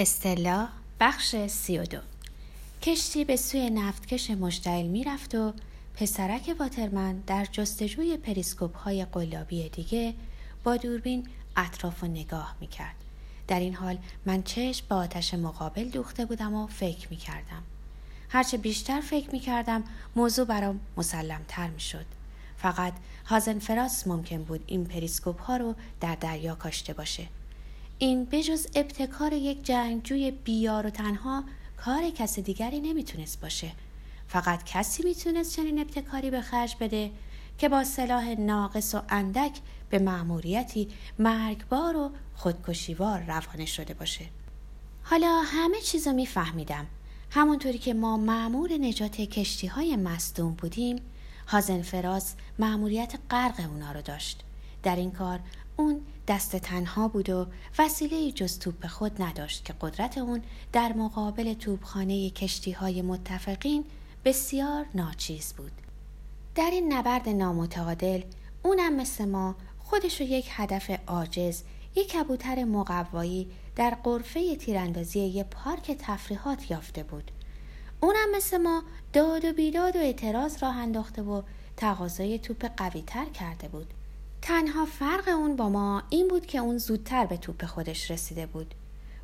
استلا بخش سی و دو. کشتی به سوی نفتکش مشتعل می‌رفت و پسرک واترمن در جستجوی پریسکوپ های قلابی دیگه با دوربین اطراف و نگاه می‌کرد. در این حال من چشم به آتش مقابل دوخته بودم و فکر می‌کردم. هرچه بیشتر فکر می‌کردم موضوع برام مسلمتر می‌شد. فقط هازنفراس ممکن بود این پریسکوپ ها رو در دریا کاشته باشه. این بجز ابتکار یک جنگجوی بیار و تنها کار کس دیگری نمی‌تونست باشه. فقط کسی می‌تونست چنین ابتکاری به خرج بده که با سلاح ناقص و اندک به معموریتی مرگبار و خودکشیوار روانه شده باشه. حالا همه چیز رو میفهمیدم. همونطوری که ما معمور نجات کشتی های مصدوم بودیم هازنفراز معموریت غرق اونا رو داشت. در این کار اون دست تنها بود و وسیله جز توپ خود نداشت که قدرت اون در مقابل توپخانه کشتی های متفقین بسیار ناچیز بود. در این نبرد نامتعادل اونم مثل ما خودش یک هدف عاجز یک کبوتر مقوایی در قرفه تیراندازی یک پارک تفریحات یافته بود. اونم مثل ما داد و بیداد و اعتراض راه انداخته و تقاضای توپ قوی تر کرده بود. تنها فرق اون با ما این بود که اون زودتر به توپ خودش رسیده بود.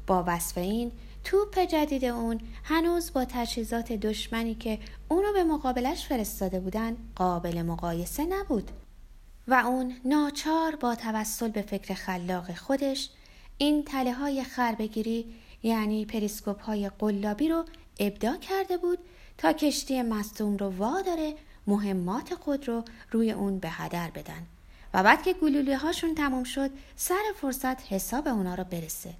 با وصف این توپ جدید اون هنوز با تجهیزات دشمنی که اونو به مقابلش فرستاده بودن قابل مقایسه نبود و اون ناچار با توسل به فکر خلاق خودش این تله های خربگیری یعنی پریسکوپ های قلابی رو ابداع کرده بود تا کشتی مصدوم رو واداره مهمات خود رو روی اون به هدر بدن و بعد که گلوله هاشون تموم شد سر فرصت حساب اونا رو برسه.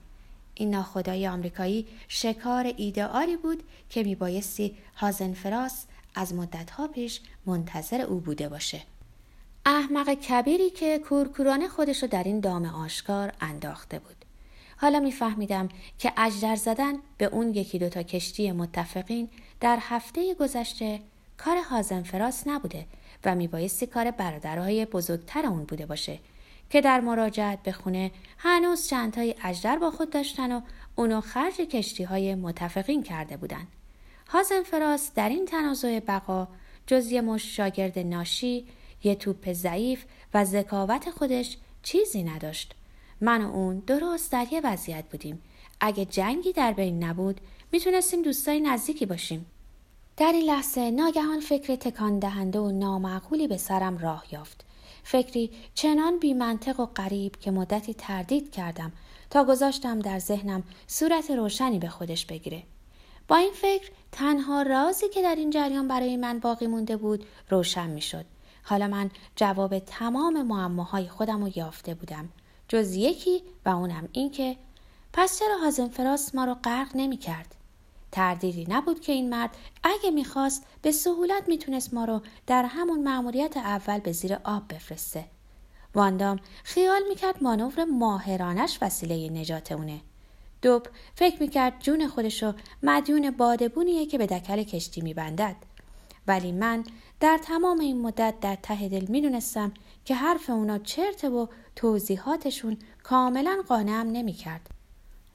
این ناخدای آمریکایی شکار ایدئالی بود که میبایستی هازنفراس از مدتها پیش منتظر او بوده باشه. احمق کبیری که کورکورانه خودش رو در این دام آشکار انداخته بود. حالا میفهمیدم که اجدر زدن به اون یکی دوتا کشتی متفقین در هفته گذشته کار هازنفراس نبوده و میبایستی کار برادرهای بزرگتر اون بوده باشه که در مراجعت به خونه هنوز چندتای اجدر با خود داشتن و اونو خرج کشتی های متفقین کرده بودن. هازنفراس در این تنازع بقا جز یه مش شاگرد ناشی، یه توپ ضعیف و ذکاوت خودش چیزی نداشت. من و اون درست در یه وضعیت بودیم. اگه جنگی در بین نبود می‌تونستیم دوستای نزدیکی باشیم. در این لحظه ناگهان فکر تکان دهنده و نامعقولی به سرم راه یافت. فکری چنان بیمنطق و غریب که مدتی تردید کردم تا گذاشتم در ذهنم صورت روشنی به خودش بگیره. با این فکر تنها رازی که در این جریان برای من باقی مونده بود روشن می شد. حالا من جواب تمام معماهای خودم رو یافته بودم. جز یکی و اونم این که پس چرا هازنفراس ما رو غرق نمی کرد؟ تردیدی نبود که این مرد اگه می‌خواست به سهولت می‌تونست ما رو در همون مأموریت اول به زیر آب بفرسته. واندام خیال می‌کرد مانور ماهرانش وسیله نجات اونه. دوب فکر می‌کرد جون خودشو مدیون بادبونیه که به دکل کشتی میبندد. ولی من در تمام این مدت در ته دل می‌دونستم که حرف اونا چرته و توضیحاتشون کاملا قانعم نمی‌کرد.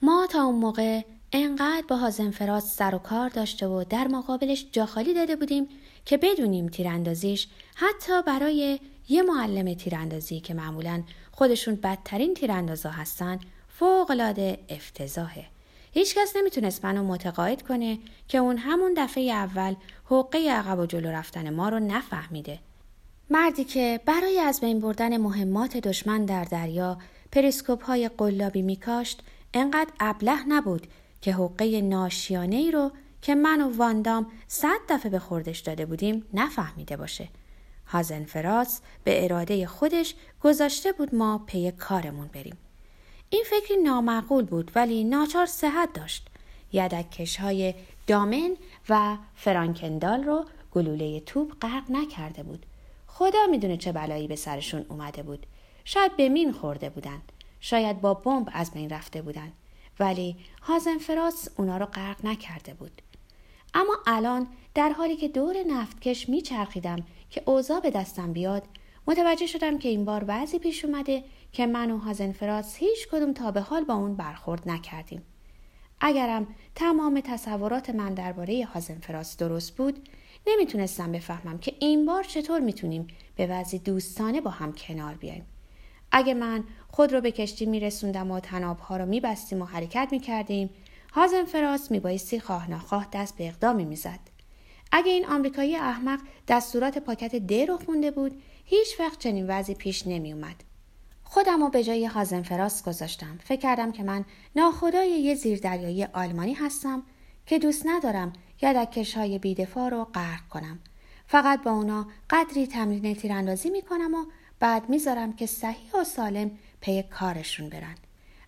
ما تا اون موقع انقدر با هازنفراز سر و کار داشته و در مقابلش جاخالی داده بودیم که بدونیم تیراندازیش حتی برای یه معلم تیراندازی که معمولا خودشون بدترین تیراندازا هستن فوقالعاده افتضاحه. هیچکس نمی‌تونست منو متقاعد کنه که اون همون دفعه اول حقه عقب و جلو رفتن ما رو نفهمیده. مردی که برای از بین بردن مهمات دشمن در دریا پریسکوپ های قلابی میکاشت انقدر ابله نبود که حقه ناشیانه ای رو که من و واندام صد دفعه به خوردش داده بودیم نفهمیده باشه. هازنفراس به اراده خودش گذاشته بود ما پی کارمون بریم. این فکری نامعقول بود ولی ناچار صحت داشت. یدکش های دامن و فرانکندال رو گلوله توپ غرق نکرده بود. خدا می‌دونه چه بلایی به سرشون اومده بود. شاید به مین خورده بودن. شاید با بمب از بین رفته بودن. ولی هازنفراس اونا رو غرق نکرده بود. اما الان در حالی که دور نفتکش میچرخیدم که اوضاع به دستم بیاد متوجه شدم که این بار بعضی پیش اومده که من و هازنفراس هیچ کدوم تا به حال با اون برخورد نکردیم. اگرم تمام تصورات من درباره هازنفراس درست بود نمی‌تونستم بفهمم که این بار چطور می‌تونیم به وضعی دوستانه با هم کنار بیایم اگه من خود رو به کشتی میرسوندم و تنابها رو میبستیم و حرکت می‌کردیم هازنفراس میبایستی خواه ناخواه دست به اقدامی می‌زد. اگه این آمریکایی احمق دستورات پاکت د رو خونده بود هیچ وقت چنین وضعی پیش نمیومد خودم رو به جای هازنفراس گذاشتم. فکر کردم که من ناخدای یه زیردریایی آلمانی هستم که دوست ندارم یدکش های بیدفاع رو غرق کنم. فقط با اونا قدری تمرین تیراندازی می‌کنم و بعد می‌ذارم که صحیح و سالم پی کارشون برن.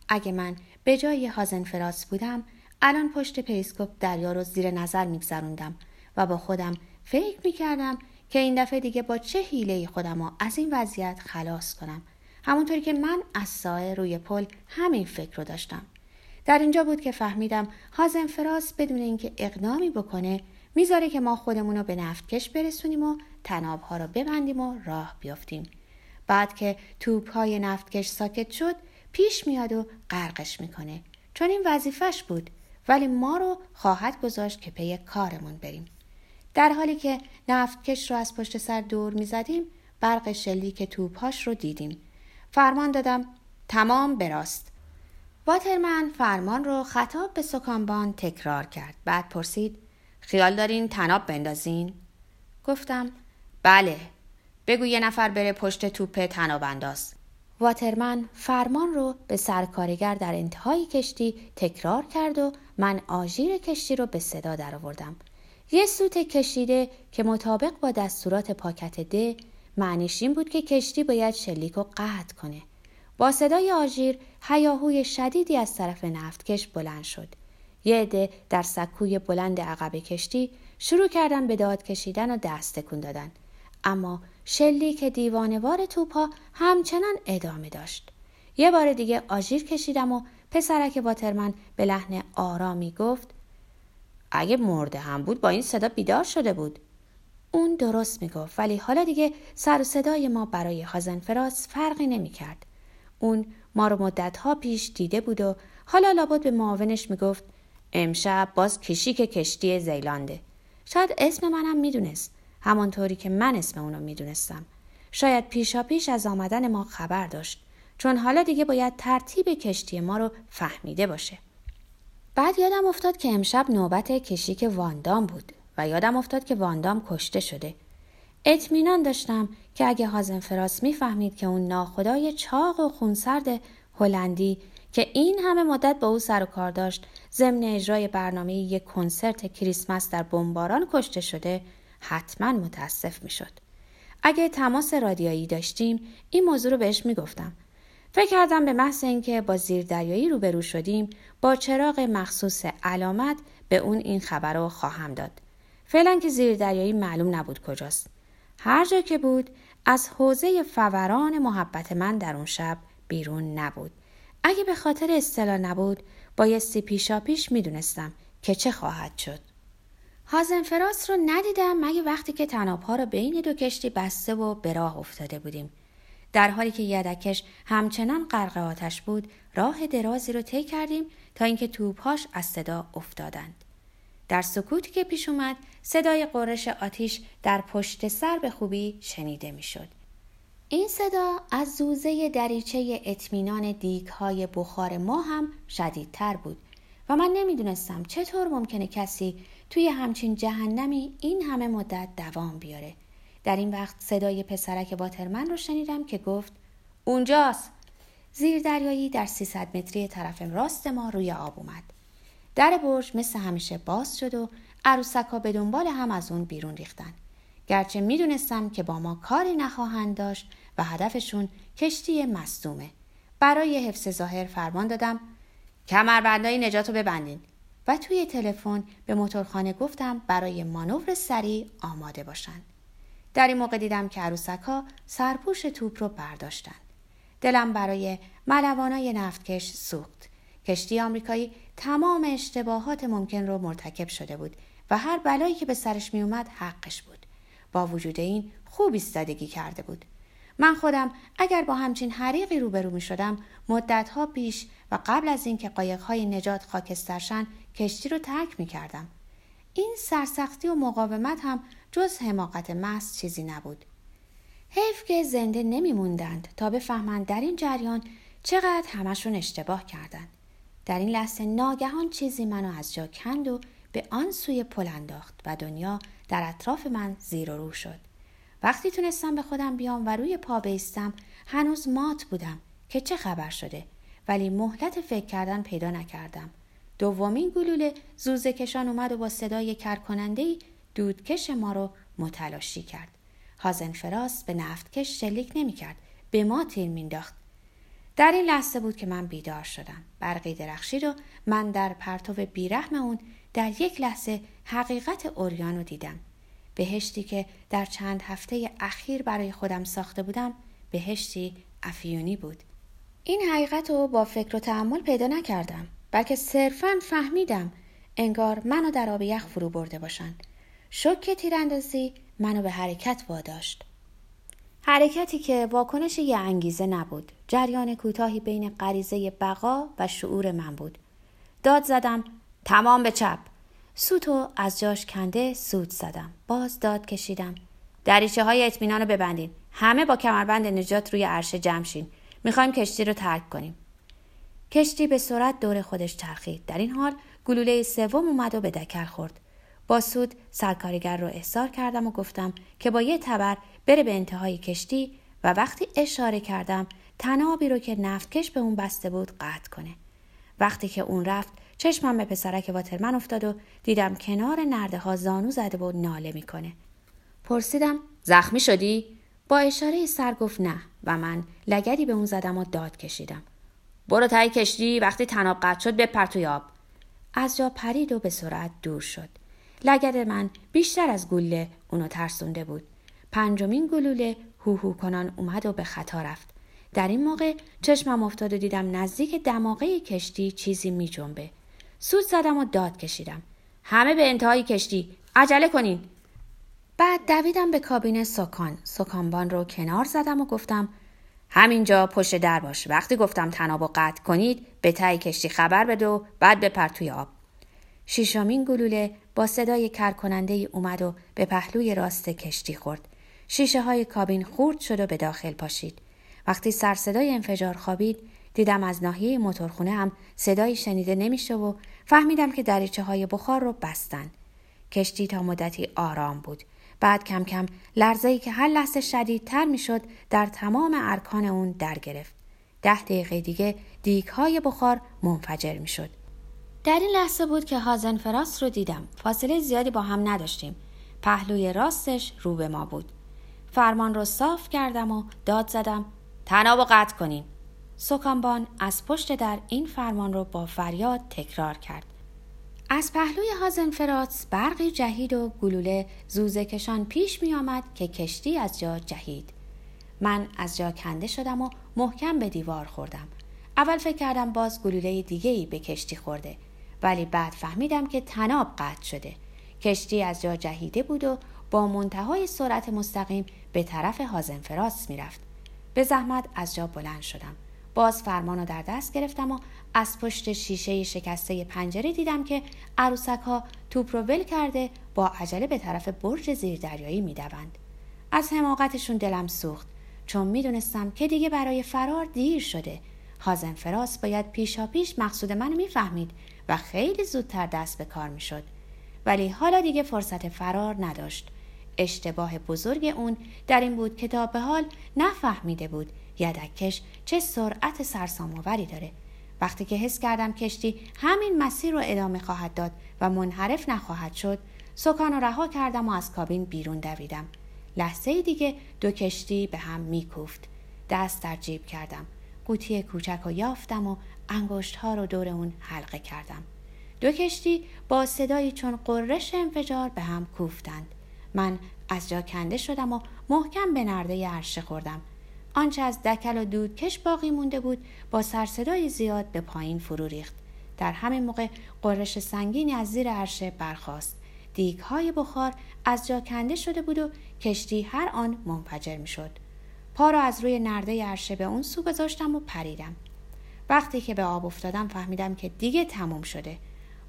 اگه من به جای هازنفراس بودم الان پشت پریسکوپ دریا رو زیر نظر می‌گذروند و با خودم فکر می‌کردم که این دفعه دیگه با چه حیله خودم رو از این وضعیت خلاص کنم. همونطوری که من از سایه روی پل همین فکر رو داشتم. در اینجا بود که فهمیدم هازنفراس بدون اینکه اقدامی بکنه می‌ذاره که ما خودمون رو به نفتکش برسونیم و طناب‌ها رو ببندیم و راه بیافتیم. بعد که توپ های نفتکش ساکت شد پیش میاد و غرقش می‌کنه. چون این وظیفش بود ولی ما رو خواهد گذاشت که پی کارمون بریم. در حالی که نفتکش رو از پشت سر دور می‌زدیم برق شلیک توپهاش رو دیدیم. فرمان دادم تمام براست واترمن فرمان رو خطاب به سکانبان تکرار کرد. بعد پرسید خیال دارین تناب بندازین؟ گفتم بله. بگو یه نفر بره پشت توپ تناب انداز واترمن فرمان رو به سرکارگر در انتهای کشتی تکرار کرد و من آژیر کشتی رو به صدا درآوردم. یه سوت کشیده که مطابق با دستورات پاکت ده معنیش این بود که کشتی باید شلیک و قطع کنه. با صدای آژیر هیاهوی شدیدی از طرف نفتکش بلند شد. یه عده در سکوی بلند عقب کشتی شروع کردن به داد کشیدن و دست تکون دادن. اما شلیک دیوانوار توپا همچنان ادامه داشت. یه بار دیگه آژیر کشیدم و پسرک واترمن به لحن آرامی گفت اگه مرده هم بود با این صدا بیدار شده بود. اون درست می‌گفت ولی حالا دیگه سر و صدای ما برای هازنفراس فرقی نمی‌کرد. اون ما رو مدتها پیش دیده بود و حالا لابد به معاونش می‌گفت امشب باز کشیک کشتی زیلانده. شاید اسم منم می‌دونست. همانطوری که من اسم اونو می‌دونستم. شاید پیشا پیش از آمدن ما خبر داشت. چون حالا دیگه باید ترتیب کشتی ما رو فهمیده باشه. بعد یادم افتاد که امشب نوبت کشیک واندام بود و یادم افتاد که واندام کشته شده. اطمینان داشتم که اگه هازنفراس می‌فهمید که اون ناخدای چاق و خونسرد هلندی که این همه مدت با او سر و کار داشت ضمن اجرای برنامه یک کنسرت کریسمس در بمباران کشته شده حتما متاسف می‌شد. اگه تماس رادیایی داشتیم این موضوع رو بهش می‌گفتم. فکر کردم به محض اینکه با زیردریایی روبرو شدیم با چراغ مخصوص علامت به اون این خبر رو خواهم داد. فعلا که زیردریایی معلوم نبود کجاست. هر جا که بود از حوزه فوران محبت من در اون شب بیرون نبود. اگه به خاطر اصطلاح نبود بایستی پیشا پیش می‌دونستم که چه خواهد شد. هازنفراس رو ندیدم مگه وقتی که تنابها رو بین دو کشتی بسته و به راه افتاده بودیم در حالی که یدکش همچنان غرق آتش بود راه درازی رو طی کردیم تا اینکه توپهاش از صدا افتادند در سکوتی که پیش اومد صدای قرش آتیش در پشت سر به خوبی شنیده می‌شد. این صدا از زوزه دریچه اطمینان دیگ های بخار ما هم شدیدتر بود و من نمی‌دونستم چطور ممکنه کسی توی همچین جهنمی این همه مدت دوام بیاره. در این وقت صدای پسرک باترمن رو شنیدم که گفت اونجاست. زیر دریایی در 300 متری طرف راست ما روی آب اومد. در برج مثل همیشه باز شد و عروسک ها به دنبال هم از اون بیرون ریختن. گرچه می‌دونستم که با ما کاری نخواهند داشت و هدفشون کشتی مصدومه. برای حفظ ظاهر فرمان دادم کمربندهای نجات رو ببندین. و توی تلفن به موتورخانه گفتم برای مانور سریع آماده باشند در این موقع دیدم که عروسک ها سرپوش توپ رو برداشتند. دلم برای ملوانای نفتکش سوخت. کشتی آمریکایی تمام اشتباهات ممکن رو مرتکب شده بود و هر بلایی که به سرش می اومد حقش بود. با وجود این خوب ایستادگی کرده بود. من خودم اگر با همچین حریقی روبرو می شدم مدتها پیش و قبل از اینکه قایقهای نجات خاکسترشن کشتی رو ترک می کردم. این سرسختی و مقاومت هم جز حماقت محض چیزی نبود. حیف که زنده نمیموندند تا بفهمند در این جریان چقدر همشون اشتباه کردند. در این لحظه ناگهان چیزی منو از جا کند و به آن سوی پل انداخت و دنیا در اطراف من زیر و رو شد. وقتی تونستم به خودم بیام و روی پا بیستم هنوز مات بودم که چه خبر شده ولی مهلت فکر کردن پیدا نکردم. دومین گلوله زوزه کشان اومد و با صدای کرکنندهی دودکش ما رو متلاشی کرد. هازن فراس به نفتکش شلیک نمی‌کرد. به ما تیر مینداخت در این لحظه بود که من بیدار شدم. برقی درخشی رو من در پرتو بیرحم اون در یک لحظه حقیقت اوریان رو دیدم. بهشتی که در چند هفته اخیر برای خودم ساخته بودم بهشتی افیونی بود. این حقیقت رو با فکر و تحمل پیدا نکردم. بلکه صرفا فهمیدم انگار منو در آب یخ فرو برده باشند. شک تیراندازی منو به حرکت واداشت. حرکتی که واکنش یه انگیزه نبود. جریان کوتاهی بین غریزه بقا و شعور من بود. داد زدم تمام به چپ. سوتو از جاش کنده سود زدم. باز داد کشیدم. دریچه های اطمینان رو ببندین. همه با کمربند نجات روی عرشه جمع شین. می‌خوایم کشتی رو ترک کنیم. کشتی به سرعت دور خودش چرخید در این حال گلوله سوم اومد و به دکر خورد با سود سرکارگر رو احضار کردم و گفتم که با یه تبر بره به انتهای کشتی و وقتی اشاره کردم تنابی رو که نفتکش به اون بسته بود قطع کنه. وقتی که اون رفت چشمم به پسرک واترمن افتاد و دیدم کنار نرده ها زانو زده و ناله می‌کنه. پرسیدم زخمی شدی؟ با اشاره سر گفت نه و من لگدی به اون زدم و داد کشیدم. برو تای کشتی وقتی تناب قطع شد بپر توی آب. از جا پرید و به سرعت دور شد. لگد من بیشتر از گوله اونو ترسونده بود. پنجمین گلوله هوهو کنان اومد و به خطا رفت. در این موقع چشمم افتاد و دیدم نزدیک دماغه کشتی چیزی می جنبه. سود زدم و داد کشیدم. همه به انتهای کشتی. عجله کنین. بعد دویدم به کابین سکان. سکانبان رو کنار زدم و گفتم همینجا پشت در باش. وقتی گفتم تناب و قطع کنید به تای کشتی خبر بده و بعد بپر توی آب. شیشمین گلوله با صدای کرکننده ای اومد و به پهلوی راست کشتی خورد. شیشه های کابین خورد شد و به داخل پاشید. وقتی سر صدای انفجار خوابید دیدم از ناحیه موتورخونه هم صدایی شنیده نمیشه و فهمیدم که دریچه های بخار رو بستن. کشتی تا مدتی آرام بود. بعد کم کم لرزه ای که هر لحظه شدیدتر می‌شد در تمام ارکان اون در گرفت. ده دقیقه دیگه دیگ های بخار منفجر می‌شد. در این لحظه بود که هازن فراس رو دیدم. فاصله زیادی با هم نداشتیم. پهلوی راستش رو به ما بود. فرمان رو صاف کردم و داد زدم تناب و قطع کنین. سکانبان از پشت در این فرمان رو با فریاد تکرار کرد. از پهلوی هازن فراتس برقی جهید و گلوله زوزه کشان پیش می آمد که کشتی از جا جهید. من از جا کنده شدم و محکم به دیوار خوردم. اول فکر کردم باز گلوله دیگه ای به کشتی خورده. ولی بعد فهمیدم که تناب قطع شده کشتی از جا جهیده بود و با منتهای سرعت مستقیم به طرف هازنفراس می‌رفت به زحمت از جا بلند شدم باز فرمان رو در دست گرفتم و از پشت شیشه شکسته پنجره دیدم که عروسک ها توپ رو ول کرده با عجله به طرف برج زیردریایی می‌دوند. از حماقتشون دلم سوخت چون می‌دونستم که دیگه برای فرار دیر شده. هازنفراس باید پیشا پیش مقصود منو می‌فهمید و خیلی زودتر دست به کار می‌شد. ولی حالا دیگه فرصت فرار نداشت. اشتباه بزرگ اون در این بود که تا به حال نفهمیده بود یدکش چه سرعت سرسام‌آوری داره. وقتی که حس کردم کشتی همین مسیر رو ادامه خواهد داد و منحرف نخواهد شد سکان رها کردم و از کابین بیرون دویدم. لحظه دیگه دو کشتی به هم میکوفت. دست در جیب کردم. قوطی کوچک رو یافتم و انگشت ها رو دور اون حلقه کردم. دو کشتی با صدایی چون قررش انفجار به هم کوفتند. من از جا کنده شدم و محکم به نرده عرشه خوردم. آنچه از دکل و دودکش باقی مونده بود با سرصدای زیاد به پایین فرو ریخت. در همین موقع قررش سنگینی از زیر عرشه برخاست. دیگ های بخار از جا کنده شده بود و کشتی هر آن منفجر می شد. پا را از روی نرده عرشه به اون سو گذاشتم و پریدم. وقتی که به آب افتادم فهمیدم که دیگه تموم شده.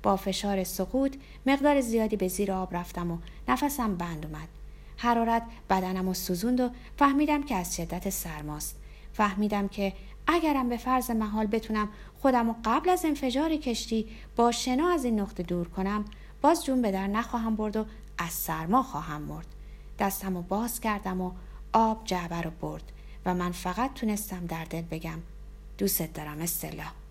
با فشار سقوط مقدار زیادی به زیر آب رفتم و نفسم بند اومد. حرارت بدنم و سوزوند و فهمیدم که از شدت سرماست. فهمیدم که اگرم به فرض محال بتونم خودم و قبل از انفجار کشتی با شنا از این نقطه دور کنم باز جون به در نخواهم برد و از سرما خواهم مرد. دستم و باز کردم و آب جعبه رو برد و من فقط تونستم در دل بگم دوست دارم استلا.